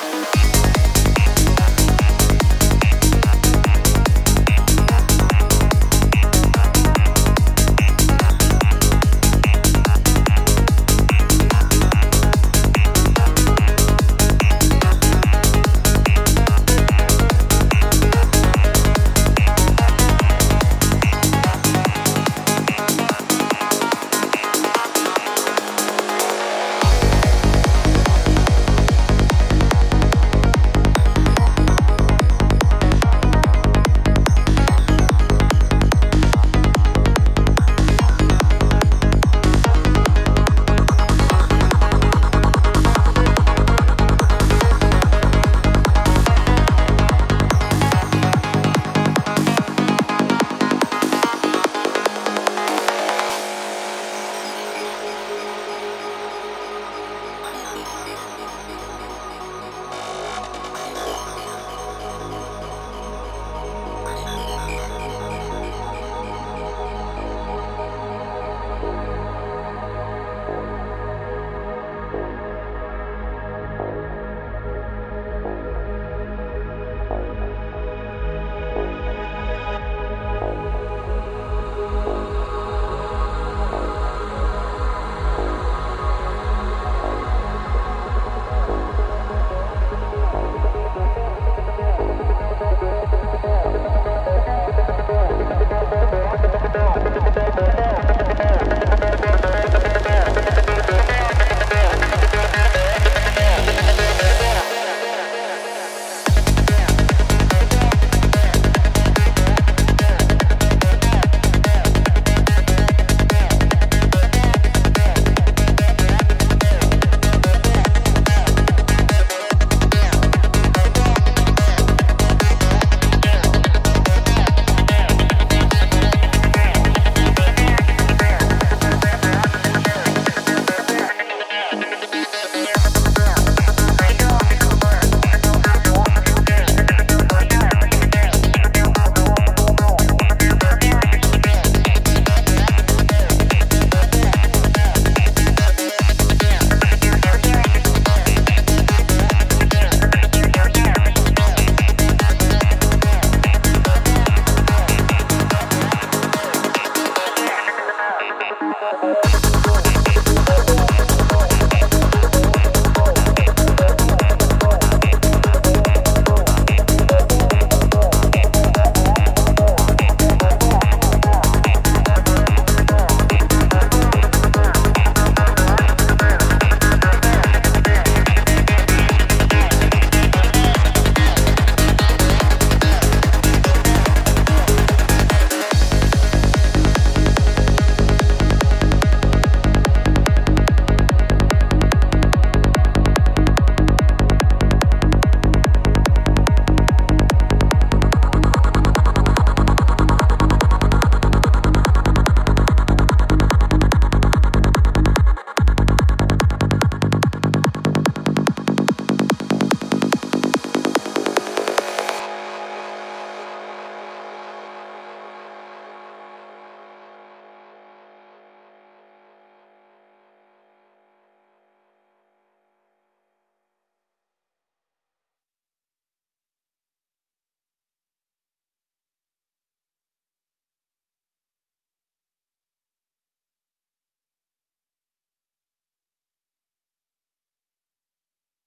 Bye.